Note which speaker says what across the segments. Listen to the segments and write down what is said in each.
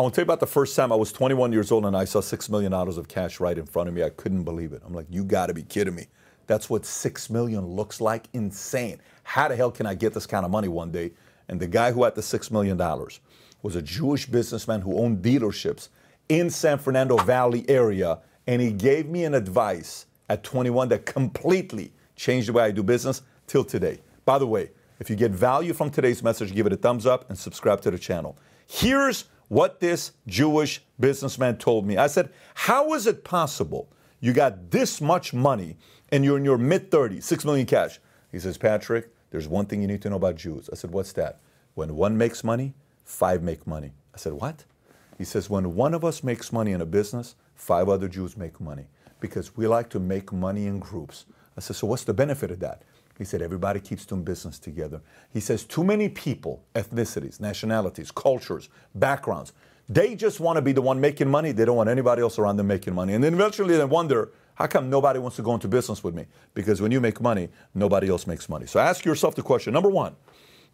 Speaker 1: I to tell you about the first time I was 21 years old and I saw $6 million of cash right in front of me. I couldn't believe it. I'm like, you got to be kidding me. That's what 6 million looks like. Insane. How the hell can I get this kind of money one day? And the guy who had the $6 million was a Jewish businessman who owned dealerships in San Fernando Valley area. And he gave me an advice at 21 that completely changed the way I do business till today. By the way, if you get value from today's message, give it a thumbs up and subscribe to the channel. Here's what this Jewish businessman told me. I said, How is it possible you got this much money and you're in your mid 30s, 6 million cash? He says, Patrick, there's one thing you need to know about Jews. I said, What's that? When one makes money, five make money. I said, What? He says, When one of us makes money in a business, five other Jews make money because we like to make money in groups. I said, So what's the benefit of that? He said, everybody keeps doing business together. He says, too many people, ethnicities, nationalities, cultures, backgrounds, they just want to be the one making money. They don't want anybody else around them making money. And then eventually they wonder, how come nobody wants to go into business with me? Because when you make money, nobody else makes money. So ask yourself the question number one,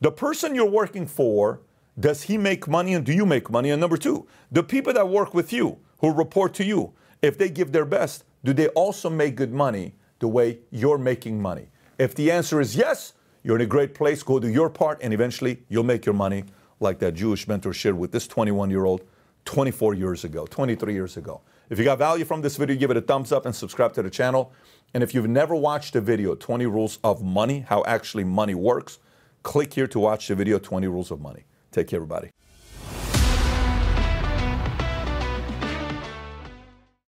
Speaker 1: the person you're working for, does he make money and do you make money? And number two, the people that work with you, who report to you, if they give their best, do they also make good money the way you're making money? If the answer is yes, you're in a great place. Go do your part, and eventually you'll make your money like that Jewish mentor shared with this 21 year old 24 years ago, 23 years ago. If you got value from this video, give it a thumbs up and subscribe to the channel. And if you've never watched the video, 20 Rules of Money, how actually money works, click here to watch the video, 20 Rules of Money. Take care, everybody.